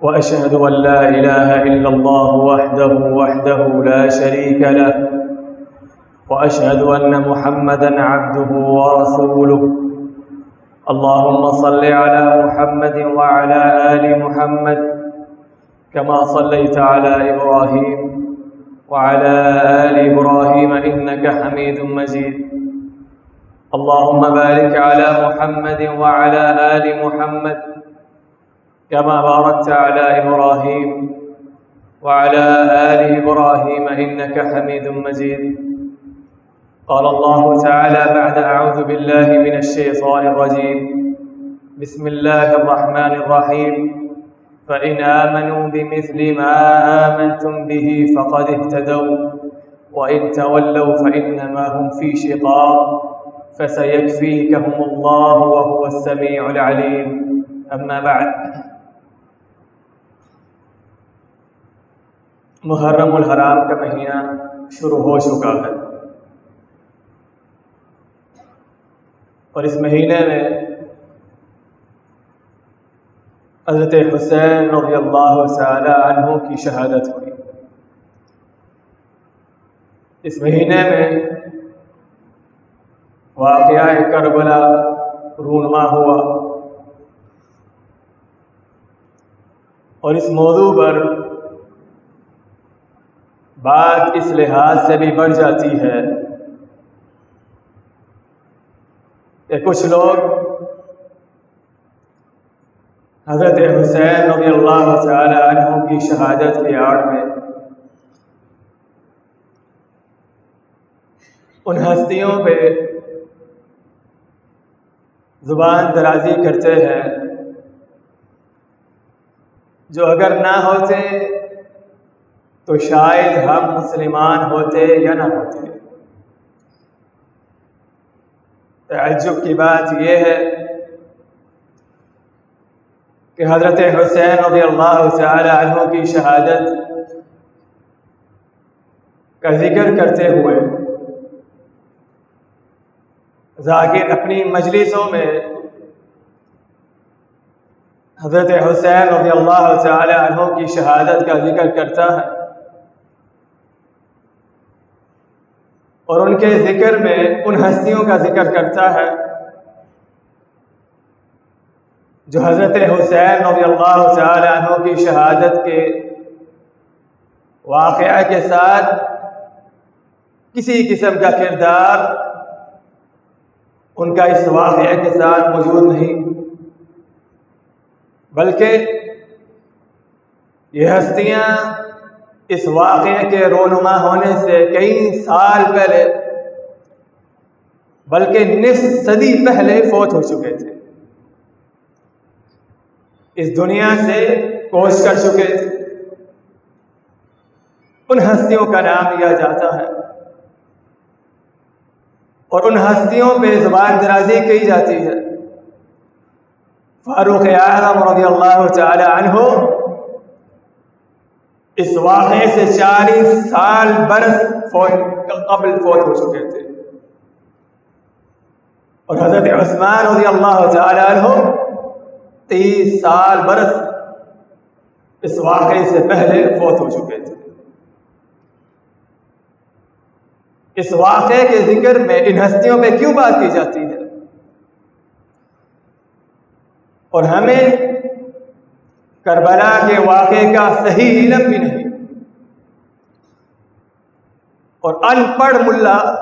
واشهد ان لا اله الا الله وحده وحده لا شريك له واشهد ان محمدا عبده ورسوله. اللهم صل على محمد وعلى ال محمد كما صليت على ابراهيم وعلى ال ابراهيم انك حميد مجيد. اللهم بارك على محمد وعلى ال محمد كما باركت على ابراهيم وعلى ال ابراهيم انك حميد مجيد. قال الله تعالى بعد اعوذ بالله من الشيطان الرجيم. بسم الله الرحمن الرحيم. فان امنوا بمثل ما امنتم به فقد اهتدوا. وان تولوا فانما هم في شقاق. فسيكفيكهم الله وهو السميع العليم. اما بعد محرم الحرام کا مہینہ شروع ہو چکا ہے۔ اور اس مہینے میں حضرت حسین رضی اللہ تعالی عنہ کی شہادت ہوئی۔ اس مہینے میں واقعہ کربلا رونما ہوا۔ اور اس موضوع پر بات اس لحاظ سے بھی بڑھ جاتی ہے کہ کچھ لوگ حضرت حسین رضی اللہ تعالی عنہ کی شہادت کے آڑ میں ان ہستیوں پہ زبان درازی کرتے ہیں جو اگر نہ ہوتے تو شاید ہم مسلمان ہوتے یا نہ ہوتے۔ تعجب کی بات یہ ہے کہ حضرت حسین رضی اللہ تعالی عنہ کی شہادت کا ذکر کرتے ہوئے ذاکر اپنی مجلسوں میں حضرت حسین رضی اللہ تعالی عنہ کی شہادت کا ذکر کرتا ہے۔ اور ان کے ذکر میں ان ہستیوں کا ذکر کرتا ہے۔ جو حضرت حسین رضی اللہ تعالی عنہ کی شہادت کے واقعہ کے ساتھ کسی قسم کا کردار ان کا اس واقعہ کے ساتھ موجود نہیں، بلکہ یہ ہستیاں اس واقعے کے رونما ہونے سے کئی سال پہلے، بلکہ نصف صدی پہلے فوت ہو چکے تھے۔ اس دنیا سے کوش کر چکے تھے۔ ان ہستیوں کا نام لیا جاتا ہے۔ اور ان ہستیوں پہ زبان درازی کی جاتی ہے۔ فاروق اعظم رضی اللہ تعالی عنہ اس واقعے سے چالیس سال برس قبل فوت ہو چکے تھے۔ اور حضرت عثمان رضی اللہ تعالی عنہ تیس سال برس اس واقعے سے پہلے فوت ہو چکے تھے۔ اس واقعے کے ذکر میں ان ہستیوں پہ کیوں بات کی جاتی ہے؟ اور ہمیں کربلا کے واقعے کا صحیح علم بھی نہیں۔ اور ان پڑھ ملا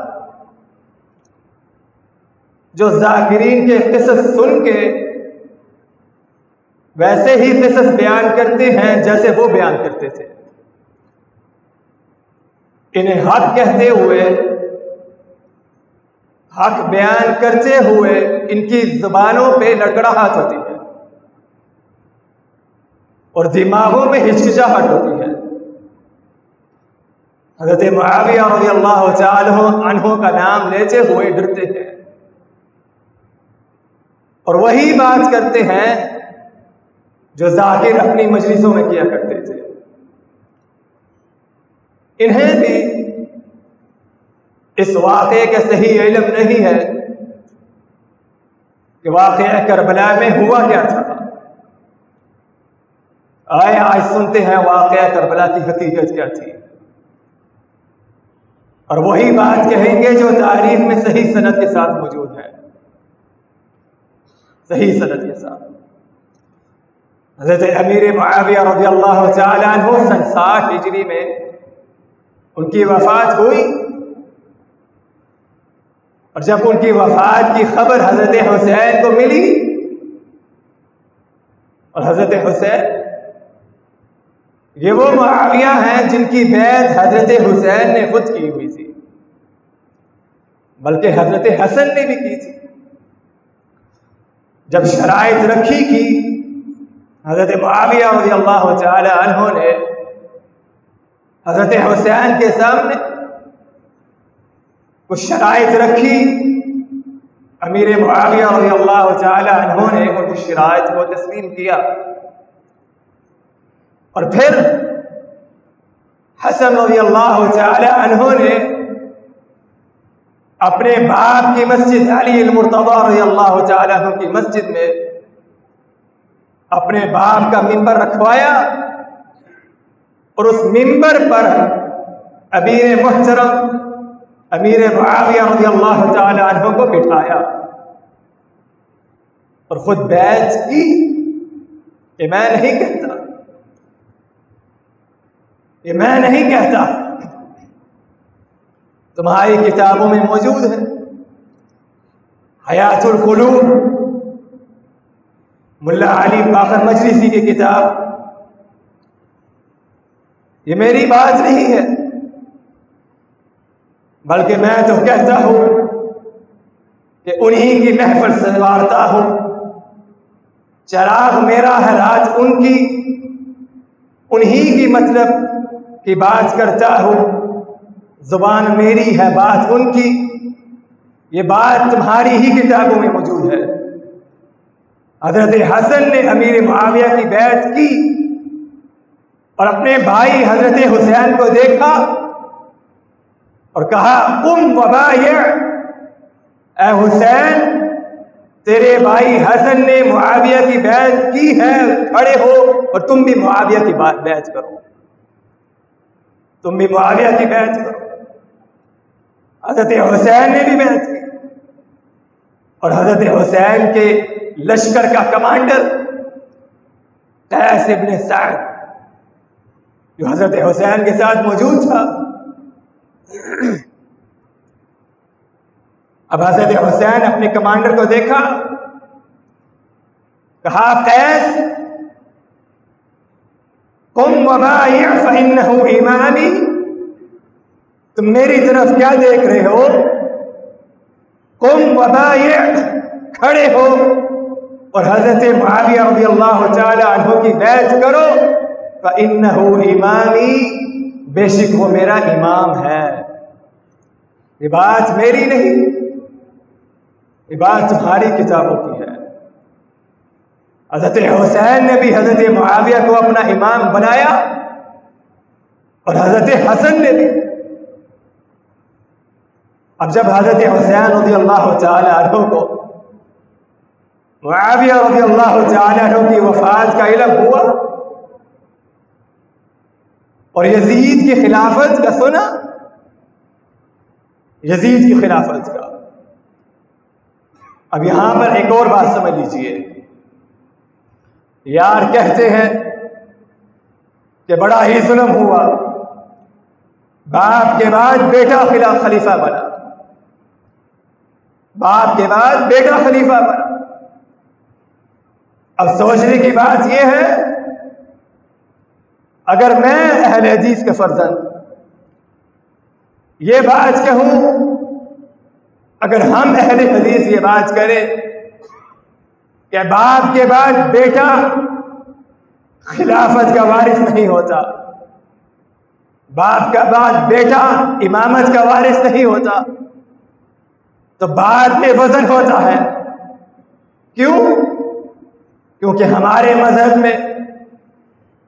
جو ذاکرین کے قصص سن کے ویسے ہی قصص بیان کرتے ہیں جیسے وہ بیان کرتے تھے۔ انہیں حق کہتے ہوئے، حق بیان کرتے ہوئے ان کی زبانوں پہ لڑکڑاہٹ ہوتی۔ ہے اور دماغوں میں ہچکچاہٹ ہوتی ہے۔ حضرت معاویہ رضی اللہ تعالی عنہ کا نام لیتے ہوئے ڈرتے ہیں۔ اور وہی بات کرتے ہیں جو ذاکر اپنی مجلسوں میں کیا کرتے تھے۔ انہیں بھی اس واقعے کا صحیح علم نہیں ہے کہ واقعہ کربلا میں ہوا کیا تھا۔ آئے آج سنتے ہیں واقعہ کربلا کی حقیقت کیا تھی۔ اور وہی بات کہیں گے جو تاریخ میں صحیح صنعت کے ساتھ موجود ہے۔ صحیح صنعت کے ساتھ۔ حضرت امیر معاویہ رضی اللہ تعالیٰ عنہ سن ساٹھ ہجری میں ان کی وفات ہوئی۔ اور جب ان کی وفات کی خبر حضرت حسین کو ملی اور حضرت حسین یہ وہ معاویہ ہیں جن کی بیعت حضرت حسین نے خود کی ہوئی تھی۔ بلکہ حضرت حسن نے بھی کی تھی۔ جب شرائط رکھی کی، حضرت معاویہ رضی اللہ تعالی عنہ نے حضرت حسین کے سامنے کچھ شرائط رکھی۔ امیر معاویہ رضی اللہ تعالی عنہ نے ان شرائط کو تسلیم کیا۔ اور پھر حسن رضی اللہ تعالی عنہ نے اپنے باپ کی مسجد علی المرتضی رضی اللہ تعالیٰ عنہ کی مسجد میں اپنے باپ کا ممبر رکھوایا اور اس ممبر پر امیر محترم، امیر معاویہ رضی اللہ تعالی عنہ کو بٹھایا اور خود بیچ کی کہ میں نہیں کہتا یہ میں نہیں کہتا۔ تمہاری کتابوں میں موجود ہے۔ حیات القلوب۔ ملا علی باخر مجلسی کی کتاب۔ یہ میری بات نہیں ہے، بلکہ میں تو کہتا ہوں کہ انہی کی محفل سنوارتا ہوں۔ چراغ میرا ہے، رات ان کی۔ انہی کی مطلب کی بات کرتا ہوں۔ زبان میری ہے بات ان کی۔ یہ بات تمہاری ہی کتابوں میں موجود ہے۔ حضرت حسن نے امیر معاویہ کی بیعت کی اور اپنے بھائی حضرت حسین کو دیکھا اور کہا کم وبا اے حسین، تیرے بھائی حسن نے معاویہ کی بیعت کی ہے، کھڑے ہو اور تم بھی معاویہ کی بیعت کرو۔ تم بھی معاویہ کی بیعت کرو۔ حضرت حسین نے بھی محنت کی۔ اور حضرت حسین کے لشکر کا کمانڈر قیس ابن سعد، جو حضرت حسین کے ساتھ موجود تھا۔ اب حضرت حسین اپنے کمانڈر کو دیکھا۔ کہا، قیس کم وبا ایمانی تم میری طرف کیا دیکھ رہے ہو؟ کم وبا کھڑے ہو۔ اور حضرت معاویہ رضی اللہ تعالی عنہ کی بیعت کرو۔ فَإِنَّهُ ایمانی بے شک وہ میرا امام ہے۔ یہ بات میری نہیں۔ یہ بات تمہاری کتابوں کی ہے۔ حضرت حسین نے بھی حضرت معاویہ کو اپنا امام بنایا اور حضرت حسن نے بھی۔ اب جب حضرت حسین رضی اللہ تعالی عنہ کو معاویہ رضی اللہ تعالی عنہ کی وفات کا علم ہوا اور یزید کی خلافت کا سنا، یزید کی خلافت کا۔ اب یہاں پر ایک اور بات سمجھ لیجیے۔ یار کہتے ہیں کہ بڑا ہی ظلم ہوا۔ باپ کے بعد بیٹا خلاف خلیفہ بنا۔ باپ کے بعد بیٹا خلیفہ بنا۔ اب سوچنے کی بات یہ ہے، اگر میں اہل حدیث کے فرزند، یہ بات کہوں، اگر ہم اہل حدیث یہ بات کریں کہ باپ کے بعد بیٹا خلافت کا وارث نہیں ہوتا۔ باپ کا بعد بیٹا امامت کا وارث نہیں ہوتا۔ تو بعد میں وزن ہوتا ہے۔ کیوں؟ کیونکہ ہمارے مذہب میں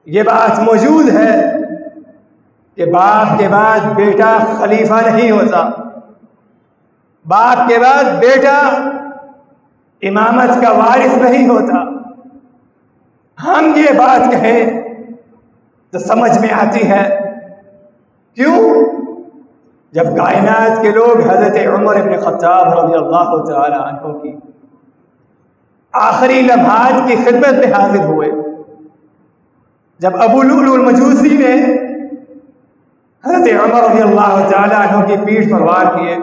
یہ بات موجود ہے کہ باپ کے بعد بیٹا خلیفہ نہیں ہوتا۔ باپ کے بعد بیٹا امامت کا وارث نہیں ہوتا۔ ہم یہ بات کہیں تو سمجھ میں آتی ہے۔ کیوں؟ جب کائنات کے لوگ حضرت عمر ابن خطاب رضی اللہ تعالی عنہ کی آخری لمحات کی خدمت میں حاضر ہوئے۔ جب ابو لول المجوسی نے حضرت عمر رضی اللہ تعالی عنہ کی پیٹھ پر وار کیے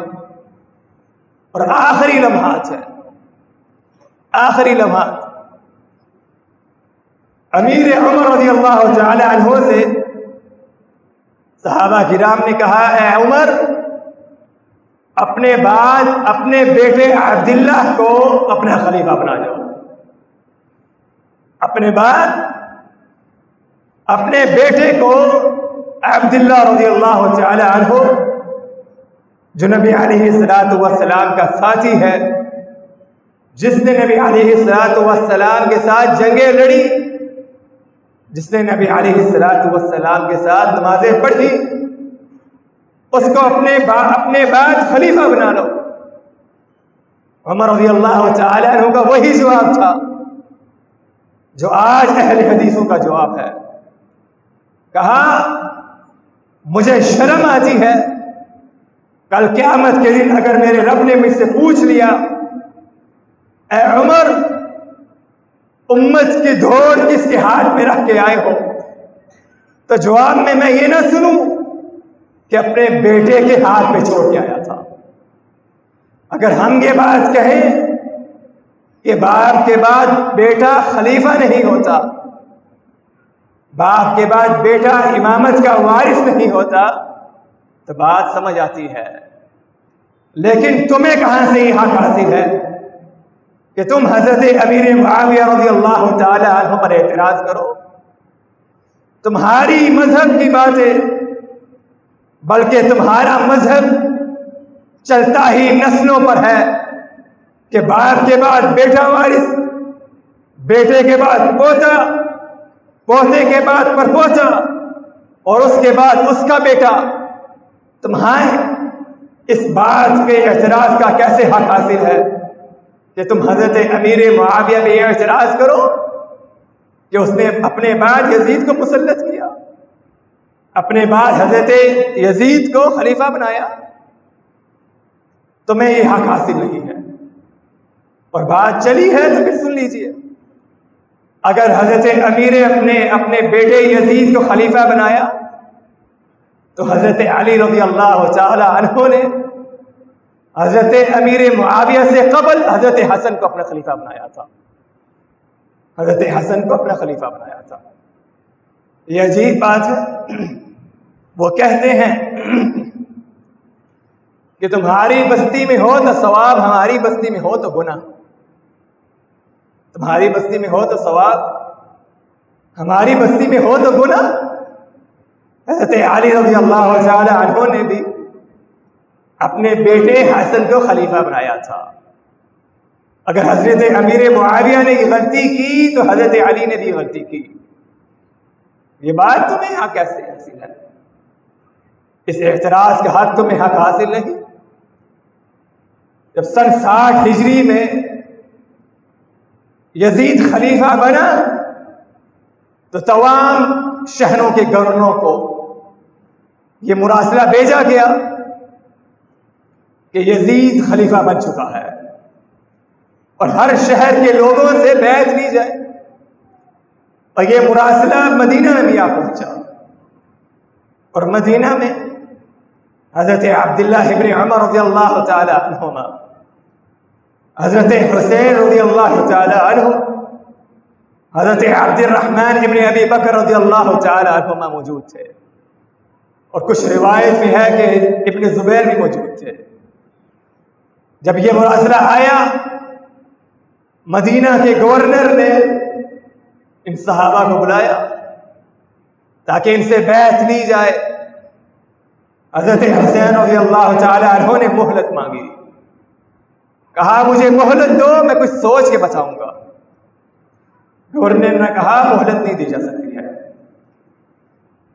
اور آخری لمحات ہے۔ آخری لمحات امیر عمر رضی اللہ تعالی عنہ سے صحابہ کرام نے کہا، اے عمر، اپنے بعد اپنے بیٹے عبداللہ کو اپنا خلیفہ بنا جاؤ۔ اپنے بعد اپنے بیٹے کو عبداللہ رضی اللہ تعالی عنہ، جو نبی علیہ السلاۃ والسلام کا ساتھی ہے جس نے نبی علیہ السلاۃ والسلام کے ساتھ جنگیں لڑی، جس نے نبی علیہ السلاۃ والسلام کے ساتھ نمازیں پڑھی، اس کو اپنے با، اپنے بعد خلیفہ بنا لو۔ عمر رضی اللہ تعالی عنہ کا وہی جواب تھا، جو آج اہل حدیثوں کا جواب ہے۔ کہا، مجھے شرم آتی ہے، کل قیامت کے دن اگر میرے رب نے مجھ سے پوچھ لیا اے عمر، امت کی دھوڑ کس کے ہاتھ میں رکھ کے آئے ہو؟ تو جواب میں میں یہ نہ سنوں کہ اپنے بیٹے کے ہاتھ پہ چھوڑ کے آیا تھا۔ اگر ہم یہ بات کہیں کہ باپ کے بعد بیٹا خلیفہ نہیں ہوتا، باپ کے بعد بیٹا امامت کا وارث نہیں ہوتا، تو بات سمجھ آتی ہے۔ لیکن تمہیں کہاں سے یہ حق حاصل ہے؟ کہ تم حضرت امیر معاویہ رضی اللہ تعالی عنہ پر اعتراض کرو۔ تمہاری مذہب کی باتیں، بلکہ تمہارا مذہب چلتا ہی نسلوں پر ہے کہ باپ کے بعد بیٹا وارث، بیٹے کے بعد پوتا، پوتے کے بعد پر پوتا اور اس کے بعد اس کا بیٹا۔ تمہارے اس بات کے اعتراض کا کیسے حق حاصل ہے؟ کہ تم حضرت امیر معاویہ پہ یہ اعتراض کرو کہ اس نے اپنے بعد یزید کو مسلط کیا، اپنے بعد حضرت یزید کو خلیفہ بنایا۔ تمہیں یہ حق حاصل نہیں ہے۔ اور بات چلی ہے تو پھر سن لیجیے۔ اگر حضرت امیر اپنے اپنے بیٹے یزید کو خلیفہ بنایا تو حضرت علی رضی اللہ تعالی عنہ نے حضرت امیر معاویہ سے قبل حضرت حسن کو اپنا خلیفہ بنایا تھا۔ حضرت حسن کو اپنا خلیفہ بنایا تھا۔ یہ عجیب بات ہے۔ وہ کہتے ہیں کہ تمہاری بستی میں ہو تو ثواب، ہماری بستی میں ہو تو گناہ۔ تمہاری بستی میں ہو تو ثواب، ہماری بستی میں ہو تو گناہ۔ حضرت علی رضی اللہ تعالی عنہ نے بھی اپنے بیٹے حسن کو خلیفہ بنایا تھا۔ اگر حضرت امیر معاویہ نے یہ غلطی کی، تو حضرت علی نے بھی غلطی کی۔ یہ بات تمہیں یہاں کیسے حاصل ہے؟ اس اعتراض کا حق تمہیں حق حاصل نہیں۔ جب سن ساٹھ ہجری میں یزید خلیفہ بنا، تو تمام شہروں کے گورنروں کو یہ مراسلہ بھیجا گیا۔ کہ یزید خلیفہ بن چکا ہے اور ہر شہر کے لوگوں سے بیعت لی جائے۔ اور یہ مراسلہ مدینہ میں بھی آ پہنچا۔ اور مدینہ میں حضرت عبداللہ ابن عمر رضی اللہ تعالی عنہما، حضرت حسین رضی اللہ تعالی عنہ، حضرت عبد الرحمن ابن ابی بکر رضی اللہ تعالی عنہما موجود تھے۔ اور کچھ روایت بھی ہے کہ ابن زبیر بھی موجود تھے۔ جب یہ مراسلہ آیا، مدینہ کے گورنر نے ان صحابہ کو بلایا تاکہ ان سے بیعت لی جائے۔ حضرت حسین رضی اللہ تعالی عنہ نے مہلت مانگی۔ کہا، مجھے مہلت دو، میں کچھ سوچ کے بتاؤں گا۔ گورنر نے کہا، مہلت نہیں دی جا سکتی ہے۔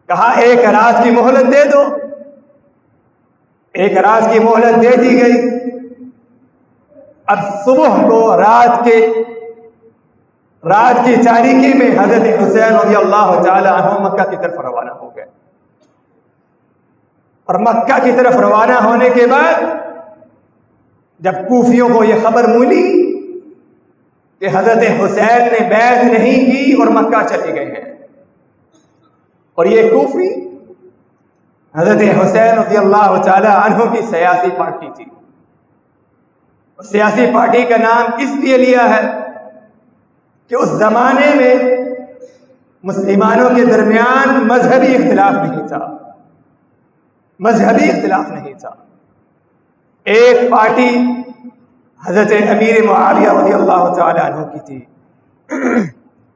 کہا، ایک رات کی مہلت دے دو۔ ایک رات کی مہلت دے دی گئی۔ اب صبح کو رات کے رات کی تاریخی میں حضرت حسین رضی اللہ تعالی عنہ مکہ کی طرف روانہ ہو گئے۔ اور مکہ کی طرف روانہ ہونے کے بعد جب کوفیوں کو یہ خبر ملی کہ حضرت حسین نے بیعت نہیں کی اور مکہ چلے گئے ہیں۔ اور یہ کوفی حضرت حسین رضی اللہ تعالی عنہ کی سیاسی پارٹی تھی۔ سیاسی پارٹی کا نام اس لیے لیا ہے کہ اس زمانے میں مسلمانوں کے درمیان مذہبی اختلاف نہیں تھا۔ مذہبی اختلاف نہیں تھا۔ ایک پارٹی حضرت امیر معاویہ رضی اللہ تعالی عنہ کی تھی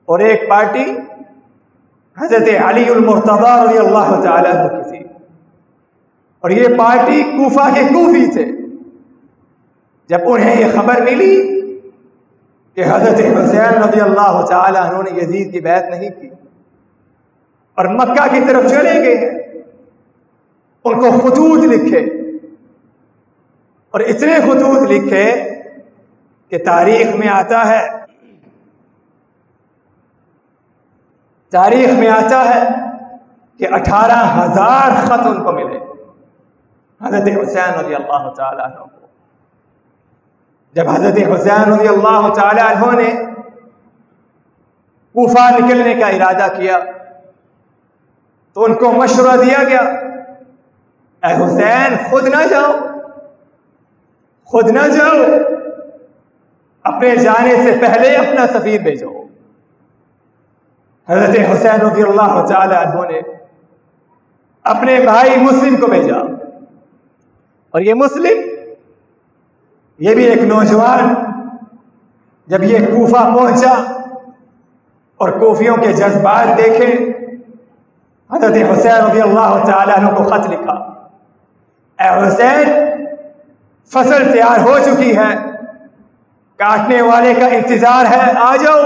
اور ایک پارٹی حضرت علی المرتضی رضی اللہ تعالی عنہ کی تھی۔ اور یہ پارٹی کوفہ کے کوفی تھے۔ جب انہیں یہ خبر ملی کہ حضرت حسین رضی اللہ تعالی عنہ نے یزید کی بیعت نہیں کی اور مکہ کی طرف چلے گئے، ان کو خطوط لکھے۔ اور اتنے خطوط لکھے کہ تاریخ میں آتا ہے۔ تاریخ میں آتا ہے کہ اٹھارہ ہزار خط ان کو ملے۔ حضرت حسین رضی اللہ تعالی عنہ کو۔ جب حضرت حسین رضی اللہ تعالی عنہ نے کوفہ نکلنے کا ارادہ کیا تو ان کو مشورہ دیا گیا، اے حسین، خود نہ جاؤ، خود نہ جاؤ، اپنے جانے سے پہلے اپنا سفیر بھیجو۔ حضرت حسین رضی اللہ تعالی عنہ نے اپنے بھائی مسلم کو بھیجا، اور یہ مسلم یہ بھی ایک نوجوان جب یہ کوفہ پہنچا اور کوفیوں کے جذبات دیکھے، حضرت حسین رضی اللہ تعالیٰ عنہ کو خط لکھا، اے حسین، فصل تیار ہو چکی ہے، کاٹنے والے کا انتظار ہے، آ جاؤ،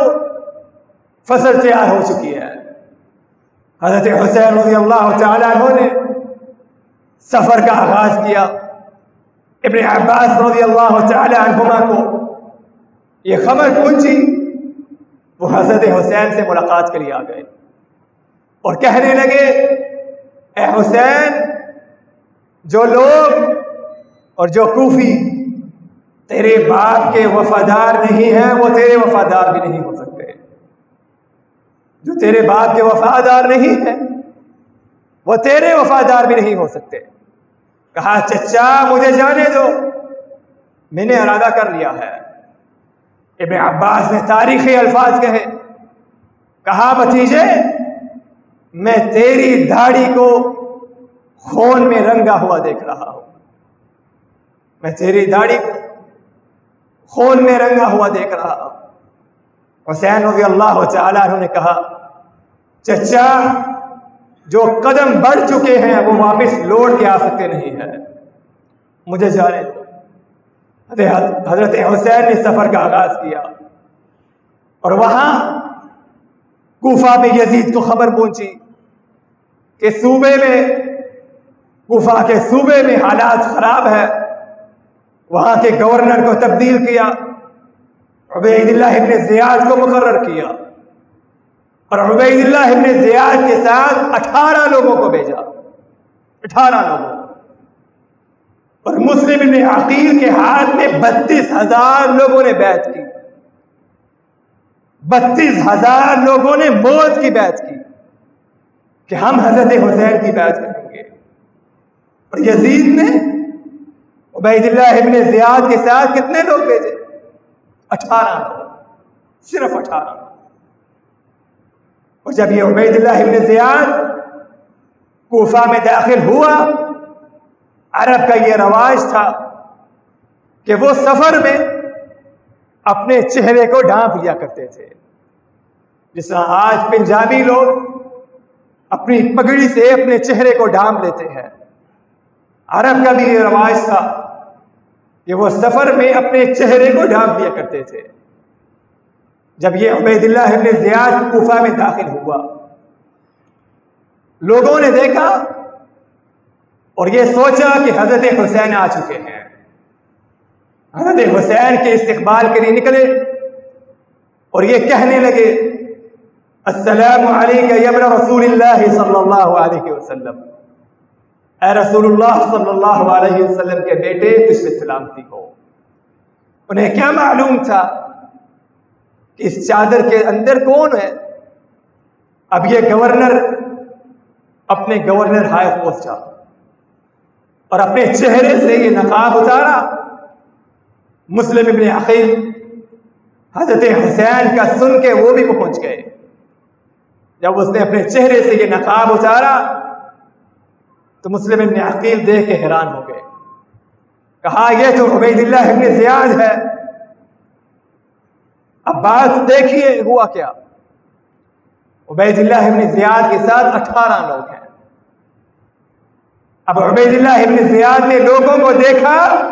فصل تیار ہو چکی ہے۔ حضرت حسین رضی اللہ تعالیٰ عنہ نے سفر کا آغاز کیا۔ ابن عباس رضی اللہ تعالی عنہما کو یہ خبر پہنچی، وہ حضرت حسین سے ملاقات کے لیے آ گئے۔ اور کہنے لگے، اے حسین، جو لوگ اور جو کوفی تیرے باپ کے وفادار نہیں ہیں، وہ تیرے وفادار بھی نہیں ہو سکتے۔ جو تیرے باپ کے وفادار نہیں ہیں، وہ تیرے وفادار بھی نہیں ہو سکتے۔ کہا، چچا، مجھے جانے دو. میں نے ارادہ کر لیا ہے۔ ابن عباس نے تاریخی الفاظ کہے۔ کہا بتیجے میں تیری داڑھی کو خون میں رنگا ہوا دیکھ رہا ہوں۔ میں تیری داڑھی کو خون میں رنگا ہوا دیکھ رہا ہوں۔ حسین رضی اللہ تعالیٰ نے کہا، چچا جو قدم بڑھ چکے ہیں، وہ واپس لوٹ کے آ سکتے نہیں ہیں۔ مجھے جانے دو۔ حضرت حسین نے سفر کا آغاز کیا۔ اور وہاں کوفہ میں یزید کو خبر پہنچی کہ صوبے میں کوفہ کے صوبے میں حالات خراب ہے وہاں کے گورنر کو تبدیل کیا۔ عبید اللہ ابن زیاد کو مقرر کیا۔ اور عبید اللہ ابن زیاد کے ساتھ اٹھارہ لوگوں کو بھیجا۔ اٹھارہ لوگوں اور مسلم ابن عقیل کے ہاتھ میں بتیس ہزار لوگوں نے بیعت کی۔ بتیس ہزار لوگوں نے موت کی بیعت کی کہ ہم حضرت حسین کی بیعت کریں گے۔ اور یزید نے عبید اللہ ابن زیاد کے ساتھ کتنے لوگ بھیجے؟ اٹھارہ لوگ۔ صرف اٹھارہ لوگ۔ اور جب یہ عبید اللہ ابن زیاد کوفہ میں داخل ہوا، عرب کا یہ رواج تھا کہ وہ سفر میں اپنے چہرے کو ڈھانپ لیا کرتے تھے۔ جس طرح آج پنجابی لوگ اپنی پگڑی سے اپنے چہرے کو ڈھانپ لیتے ہیں۔ عرب کا بھی یہ رواج تھا کہ وہ سفر میں اپنے چہرے کو ڈھانپ دیا کرتے تھے۔ جب یہ عبید اللہ ابن زیاد کوفہ میں داخل ہوا، لوگوں نے دیکھا اور یہ سوچا کہ حضرت حسین آ چکے ہیں۔ حضرت حسین کے استقبال کے لیے نکلے اور یہ کہنے لگے، السلام علیکم رسول اللہ صلی اللہ علیہ وسلم۔ اے رسول اللہ صلی اللہ علیہ وسلم کے بیٹے، تجھ سلامتی ہو۔ انہیں کیا معلوم تھا؟ کہ اس چادر کے اندر کون ہے؟ اب یہ گورنر اپنے گورنر ہائے پہنچا اور اپنے چہرے سے یہ نقاب اتارا۔ مسلم ابن عقیل حضرت حسین کا سن کے وہ بھی پہنچ گئے۔ جب اس نے اپنے چہرے سے یہ نقاب اتارا تو مسلم ابن عقیل دیکھ کے حیران ہو گئے۔ کہا، یہ تو عبید اللہ ابن زیاد ہے۔ اب بات دیکھیے ہوا کیا۔ عبید اللہ ابن زیاد کے ساتھ اٹھارہ لوگ ہیں۔ اب عبید اللہ ابن زیاد نے لوگوں کو دیکھا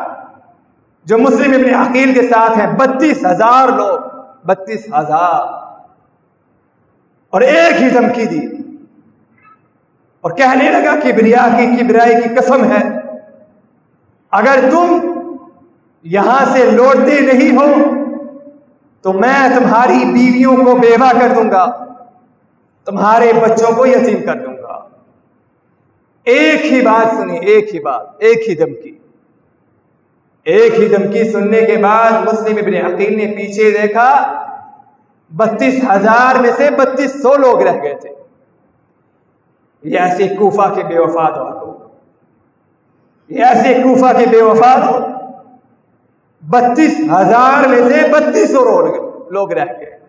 جو مسلم ابن عقیل کے ساتھ ہیں۔ بتیس ہزار لوگ، بتیس ہزار۔ اور ایک ہی دھمکی دی۔ اور کہنے لگا کبریا کی کبرائی کی قسم ہے۔ اگر تم یہاں سے لوٹتے نہیں ہو تو میں تمہاری بیویوں کو بیوہ کر دوں گا، تمہارے بچوں کو یتیم کر دوں گا۔ ایک ہی بات سنی، ایک ہی بات، ایک ہی دمکی ایک ہی دمکی سننے کے بعد مسلم ابن عقیل نے پیچھے دیکھا، بتیس ہزار میں سے بتیس سو لوگ رہ گئے تھے۔ یہ ایسے کوفہ کے بے وفاد والوں یہ ایسے کوفہ کے بے وفاد ہو بتیس ہزار میں سے بتیس سو لوگ رہ گئے۔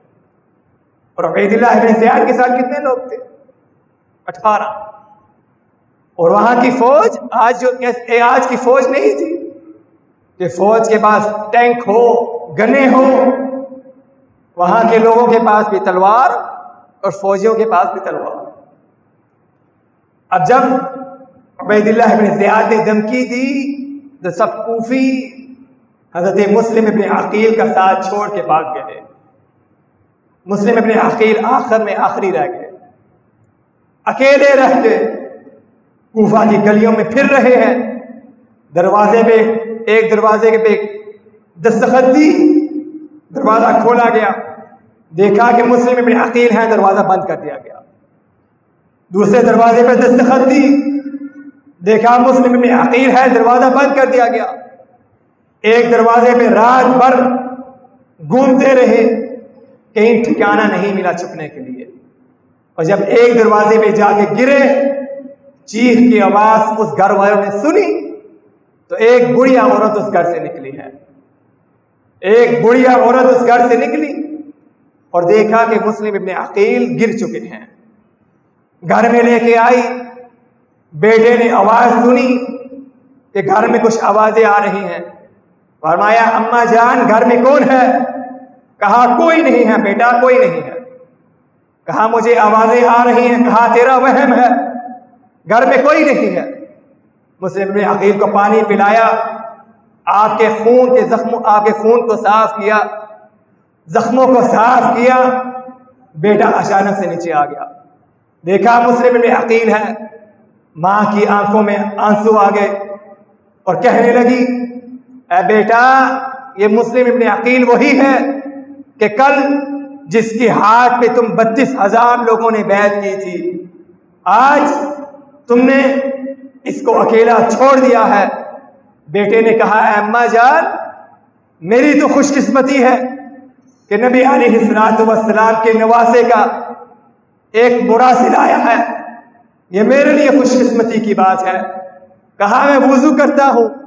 اور عبید اللہ ابن زیاد کے ساتھ کتنے لوگ تھے؟ اٹھارہ۔ اور وہاں کی فوج آج جو آج کی فوج نہیں تھی کہ فوج کے پاس ٹینک ہو، گنے ہو۔ وہاں کے لوگوں کے پاس بھی تلوار اور فوجیوں کے پاس بھی تلوار۔ اب جب عبید اللہ ابن زیاد نے دھمکی دی، تو سب کوفی حضرت مسلم ابن عقیل کا ساتھ چھوڑ کے بھاگ گئے۔ مسلم ابن عقیل آخر میں آخری رہ گئے۔ اکیلے رہ کے کوفہ کی گلیوں میں پھر رہے ہیں۔ دروازے پہ، ایک دروازے کے پہ دستخط دی دروازہ کھولا گیا۔ دیکھا کہ مسلم ابن عقیل ہیں، دروازہ بند کر دیا گیا۔ دوسرے دروازے پہ دستخط دی دیکھا مسلم میں عقیر ہے دروازہ بند کر دیا گیا۔ ایک دروازے پہ رات بھر گھومتے رہے، کہیں ٹھکانہ نہیں ملا چھپنے کے لیے۔ اور جب ایک دروازے پہ جا کے گرے، چیخ کی آواز اس گھر والوں نے سنی تو ایک بڑھیا عورت اس گھر سے نکلی ہے۔ ایک بڑھیا عورت اس گھر سے نکلی اور دیکھا کہ مسلم ابن عقیل گر چکے ہیں۔ گھر میں لے کے آئی، بیٹے نے آواز سنی کہ گھر میں کچھ آوازیں آ رہی ہیں۔ فرمایا، اما جان، گھر میں کون ہے؟ کہا، کوئی نہیں ہے بیٹا، کوئی نہیں ہے۔ کہا، مجھے آوازیں آ رہی ہیں۔ کہا، تیرا وہم ہے۔ گھر میں کوئی نہیں ہے۔ مسلم نے عقیل کو پانی پلایا۔ آپ کے خون کے زخموں آپ کے خون کو صاف کیا۔ زخموں کو صاف کیا۔ بیٹا اچانک سے نیچے آ گیا۔ دیکھا، مسلم میں عقیل ہے۔ ماں کی آنکھوں میں آنسو آ گئے اور کہنے لگی اے بیٹا، یہ مسلم ابن عقیل وہی ہے کہ کل جس کی ہاتھ پہ تم بتیس ہزار لوگوں نے بیعت کی تھی، آج تم نے اس کو اکیلا چھوڑ دیا ہے۔ بیٹے نے کہا، اے اما جان، میری تو خوش قسمتی ہے کہ نبی علیہ السلام کے نواسے کا ایک برا سلایا ہے۔ یہ میرے لیے خوش قسمتی کی بات ہے۔ کہا، میں وضو کرتا ہوں۔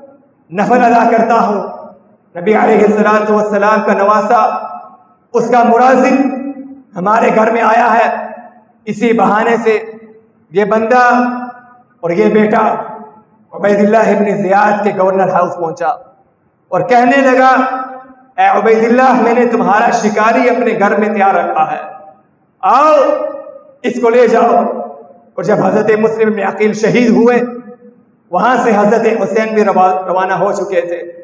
نفل ادا کرتا ہوں۔ نبی علیہ السلام والسلام کا نواسا اس کا مرازم ہمارے گھر میں آیا ہے۔ اسی بہانے سے یہ بندہ اور یہ بیٹا عبید اللہ ابن زیاد کے گورنر ہاؤس پہنچا اور کہنے لگا، اے عبید اللہ، میں نے تمہارا شکاری اپنے گھر میں تیار رکھا ہے۔ آؤ، اس کو لے جاؤ۔ اور جب حضرت مسلم میں عقیل شہید ہوئے وہاں سے حضرت حسین بھی روانہ ہو چکے تھے۔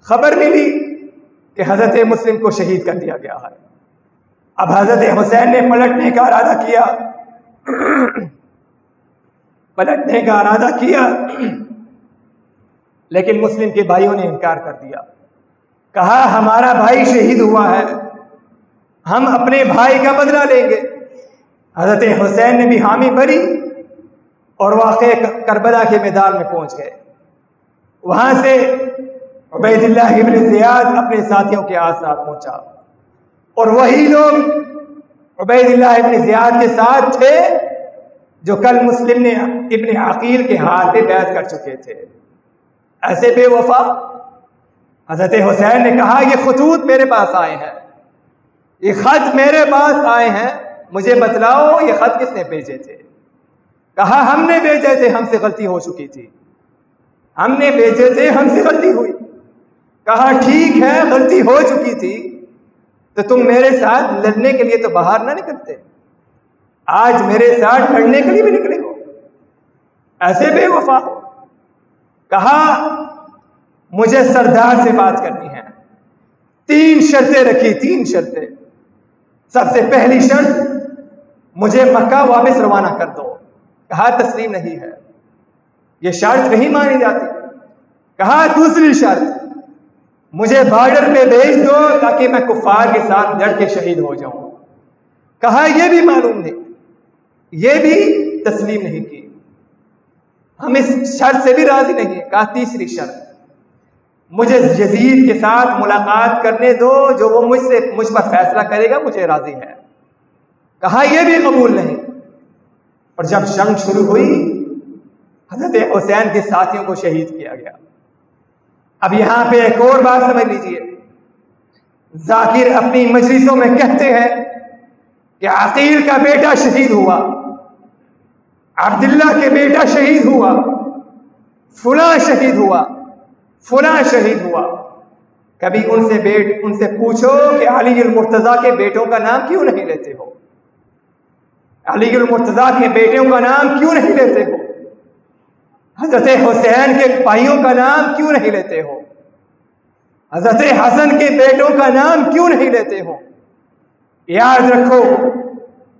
خبر ملی کہ حضرت مسلم کو شہید کر دیا گیا ہے۔ اب حضرت حسین نے پلٹنے کا ارادہ کیا۔ پلٹنے کا ارادہ کیا۔ لیکن مسلم کے بھائیوں نے انکار کر دیا۔ کہا، ہمارا بھائی شہید ہوا ہے۔ ہم اپنے بھائی کا بدلہ لیں گے۔ حضرت حسین نے بھی حامی بھری۔ اور واقع کربلا کے میدان میں پہنچ گئے۔ وہاں سے عبید اللہ ابن زیاد اپنے ساتھیوں کے آس ساتھ پہنچا۔ اور وہی لوگ عبید اللہ ابن زیاد کے ساتھ تھے جو کل مسلم نے ابن عقیل کے ہاتھ پہ بیعت کر چکے تھے۔ ایسے بے وفا۔ حضرت حسین نے کہا، یہ خطوط میرے پاس آئے ہیں۔ یہ خط میرے پاس آئے ہیں۔ مجھے بتلاؤ، یہ خط کس نے بھیجے تھے؟ کہا ہم نے بھیجے تھے، ہم سے غلطی ہو چکی تھی۔ ہم نے بھیجے تھے، ہم سے غلطی ہوئی۔ کہا ٹھیک ہے، غلطی ہو چکی تھی۔ تو تم میرے ساتھ لڑنے کے لیے تو باہر نہ نکلتے۔ آج میرے ساتھ لڑنے کے لیے بھی نکلے ہو۔ ایسے بے وفا ہو۔ کہا، مجھے سردار سے بات کرنی ہے۔ تین شرطیں رکھی، تین شرطیں۔ سب سے پہلی شرط، مجھے مکہ واپس روانہ کر دو۔ کہا تسلیم نہیں ہے۔ یہ شرط نہیں مانی جاتی۔ کہا دوسری شرط۔ مجھے بارڈر پہ بھیج دو تاکہ میں کفار کے ساتھ لڑ کے شہید ہو جاؤں۔ کہا یہ بھی معلوم نہیں۔ یہ بھی تسلیم نہیں کی۔ ہم اس شرط سے بھی راضی نہیں کہا تیسری شرط۔ مجھے یزید کے ساتھ ملاقات کرنے دو، جو وہ مجھ سے، مجھ پر فیصلہ کرے گا، مجھے راضی ہے۔ کہا یہ بھی قبول نہیں۔ اور جب جنگ شروع ہوئی، حضرت حسین کے ساتھیوں کو شہید کیا گیا۔ اب یہاں پہ ایک اور بات سمجھ لیجیے۔ ذاکر اپنی مجلسوں میں کہتے ہیں کہ عقیل کا بیٹا شہید ہوا، عبداللہ کے بیٹا شہید ہوا، فلاں شہید ہوا، فلاں شہید ہوا۔ کبھی ان سے بیٹ، ان سے پوچھو کہ علی المرتضی کے بیٹوں کا نام کیوں نہیں لیتے ہو؟ علی المرتضی کے بیٹوں کا نام کیوں نہیں لیتے ہو؟ حضرت حسین کے بھائیوں کا نام کیوں نہیں لیتے ہو؟ حضرت حسن کے بیٹوں کا نام کیوں نہیں لیتے ہو؟ یاد رکھو،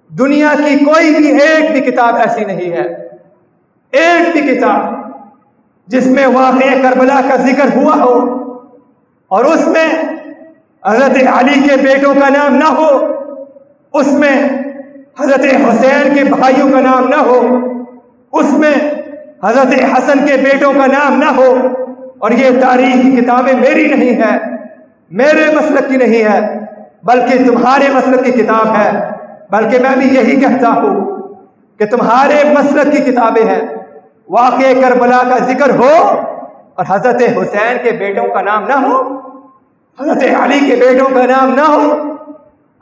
دنیا کی کوئی بھی ایک بھی کتاب ایسی نہیں ہے۔ ایک بھی کتاب جس میں واقع کربلا کا ذکر ہوا ہو اور اس میں حضرت علی کے بیٹوں کا نام نہ ہو، اس میں حضرت حسین کے بھائیوں کا نام نہ ہو، اس میں حضرت حسن کے بیٹوں کا نام نہ ہو، اور یہ تاریخ کی کتابیں میری نہیں ہے میرے مسلک کی نہیں ہے بلکہ تمہارے مسلک کی کتاب ہے۔ بلکہ میں بھی یہی کہتا ہوں کہ تمہارے مسلک کی کتابیں ہیں۔ واقع کربلا کا ذکر ہو اور حضرت حسین کے بیٹوں کا نام نہ ہو، حضرت علی کے بیٹوں کا نام نہ ہو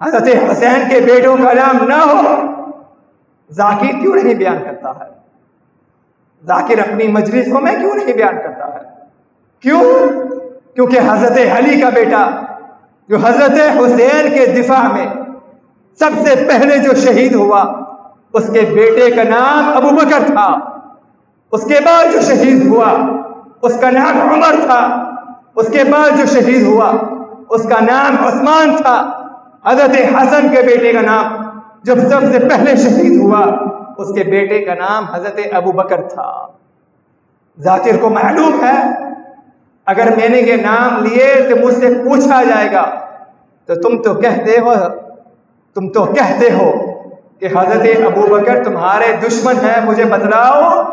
حضرت حسین کے بیٹوں کا نام نہ ہو، ذاکر کیوں نہیں بیان کرتا ہے؟ ذاکر اپنی مجلسوں میں کیوں نہیں بیان کرتا ہے؟ کیوں؟ کیونکہ حضرت علی کا بیٹا، جو حضرت حسین کے دفاع میں سب سے پہلے جو شہید ہوا، اس کے بیٹے کا نام ابو بکر تھا۔ اس کے بعد جو شہید ہوا، اس کا نام عمر تھا۔ اس کے بعد جو شہید ہوا، اس کا نام عثمان تھا۔ حضرت حسن کے بیٹے کا نام جب سب سے پہلے شہید ہوا، اس کے بیٹے کا نام حضرت ابو بکر تھا۔ ذاکر کو معلوم ہے، اگر میں نے یہ نام لیے تو مجھ سے پوچھا جائے گا۔ تو تم تو کہتے ہو، تم تو کہتے ہو کہ حضرت ابو بکر تمہارے دشمن ہیں، مجھے بتلاؤ۔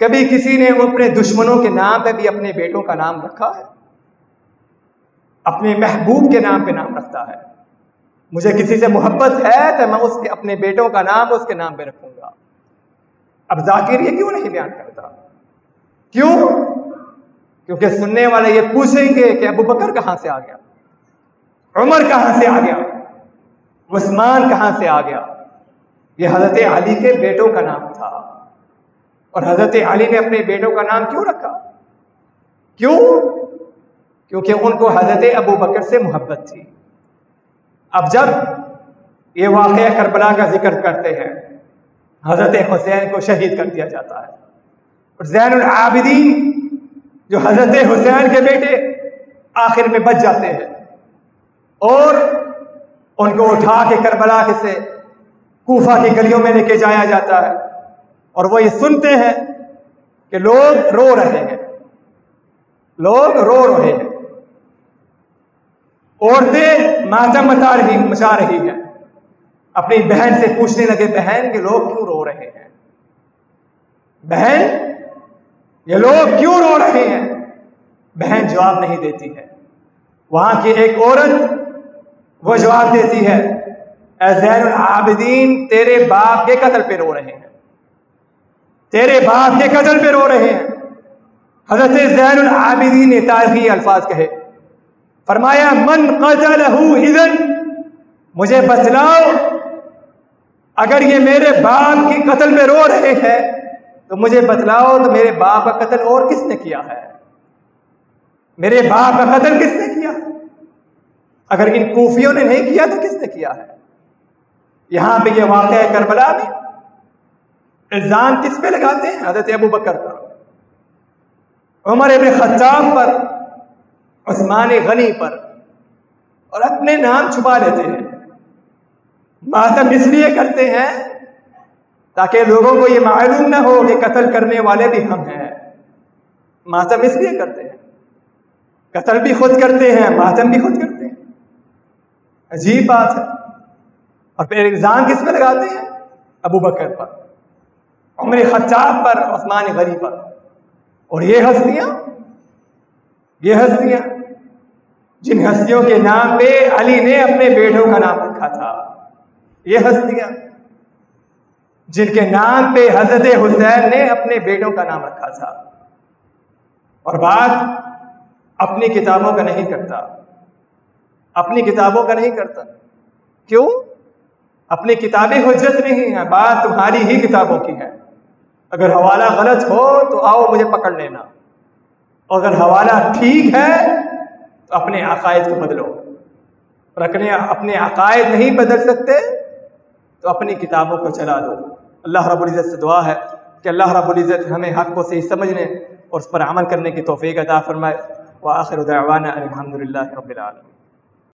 کبھی کسی نے اپنے دشمنوں کے نام پہ بھی اپنے بیٹوں کا نام رکھا ہے؟ اپنے محبوب کے نام پہ نام رکھتا ہے۔ مجھے کسی سے محبت ہے تو میں اس کے اپنے بیٹوں کا نام اس کے نام پہ رکھوں گا۔ اب ذاکر یہ کیوں نہیں بیان کرتا؟ کیوں؟ کیونکہ سننے والے یہ پوچھیں گے کہ ابو بکر کہاں سے آ گیا؟ عمر کہاں سے آ گیا؟ عثمان کہاں سے آ گیا؟ یہ حضرت علی کے بیٹوں کا نام تھا۔ اور حضرت علی نے اپنے بیٹوں کا نام کیوں رکھا؟ کیوں؟ کیونکہ ان کو حضرت ابو بکر سے محبت تھی۔ اب جب یہ واقعہ کربلا کا ذکر کرتے ہیں، حضرت حسین کو شہید کر دیا جاتا ہے۔ اور زین العابدین جو حضرت حسین کے بیٹے آخر میں بچ جاتے ہیں اور ان کو اٹھا کے کربلا کے سے کوفہ کی گلیوں میں لے کے جایا جاتا ہے۔ اور وہ یہ سنتے ہیں کہ لوگ رو رہے ہیں۔ لوگ رو رہے ہیں۔ عورتیں ماتم متا رہی مچا رہی ہیں۔ اپنی بہن سے پوچھنے لگے، بہن کہ لوگ کیوں رو رہے ہیں؟ بہن، یہ لوگ کیوں رو رہے ہیں؟ بہن جواب نہیں دیتی ہے۔ وہاں کی ایک عورت وہ جواب دیتی ہے، اے زین العابدین، تیرے باپ کے قتل پہ رو رہے ہیں۔ تیرے باپ کے قتل پہ رو رہے ہیں۔ حضرت زین العابدین نے تاریخی الفاظ کہے۔ فرمایا، من اذن، مجھے بچلاؤ اگر یہ میرے باپ کی قتل میں رو رہے ہیں، تو مجھے بتلاؤ تو میرے باپ کا قتل اور کس نے کیا ہے؟ میرے باپ کا قتل کس نے کیا اگر ان کوفیوں نے نہیں کیا تو کس نے کیا ہے؟ یہاں پہ یہ واقعہ کربلا میں۔ الزام کس پہ لگاتے ہیں؟ حضرت ابو بکر پر۔ عمر ابن خطاب پر۔ عثمان غنی پر اور اپنے نام چھپا لیتے ہیں۔ ماتم اس لیے کرتے ہیں تاکہ لوگوں کو یہ معلوم نہ ہو کہ قتل کرنے والے بھی ہم ہیں۔ ماتم اس لیے کرتے ہیں۔ قتل بھی خود کرتے ہیں، ماتم بھی خود کرتے ہیں۔ عجیب بات ہے۔ اور پھر الزام کس میں لگاتے ہیں؟ ابو بکر پر، عمر خطاب پر، عثمان غری پر۔ اور یہ ہستیاں یہ ہستیاں۔ جن ہستیوں کے نام پہ علی نے اپنے بیٹوں کا نام رکھا تھا۔ یہ ہستیاں جن کے نام پہ حضرت حسین نے اپنے بیٹوں کا نام رکھا تھا۔ اور بات اپنی کتابوں کا نہیں کرتا۔ اپنی کتابوں کا نہیں کرتا۔ کیوں؟ اپنی کتابیں حجت نہیں ہیں، بات تمہاری ہی کتابوں کی ہے اگر حوالہ غلط ہو تو آؤ مجھے پکڑ لینا۔ اور اگر حوالہ ٹھیک ہے تو اپنے عقائد کو بدلو۔ رکھنے اپنے عقائد نہیں بدل سکتے تو اپنی کتابوں کو چلا دو۔ اللہ رب العزت سے دعا ہے کہ اللہ رب العزت ہمیں حق کو صحیح سمجھنے اور اس پر عمل کرنے کی توفیق عطا فرمائے۔ وآخر دعوانا الحمد للہ رب العالمین۔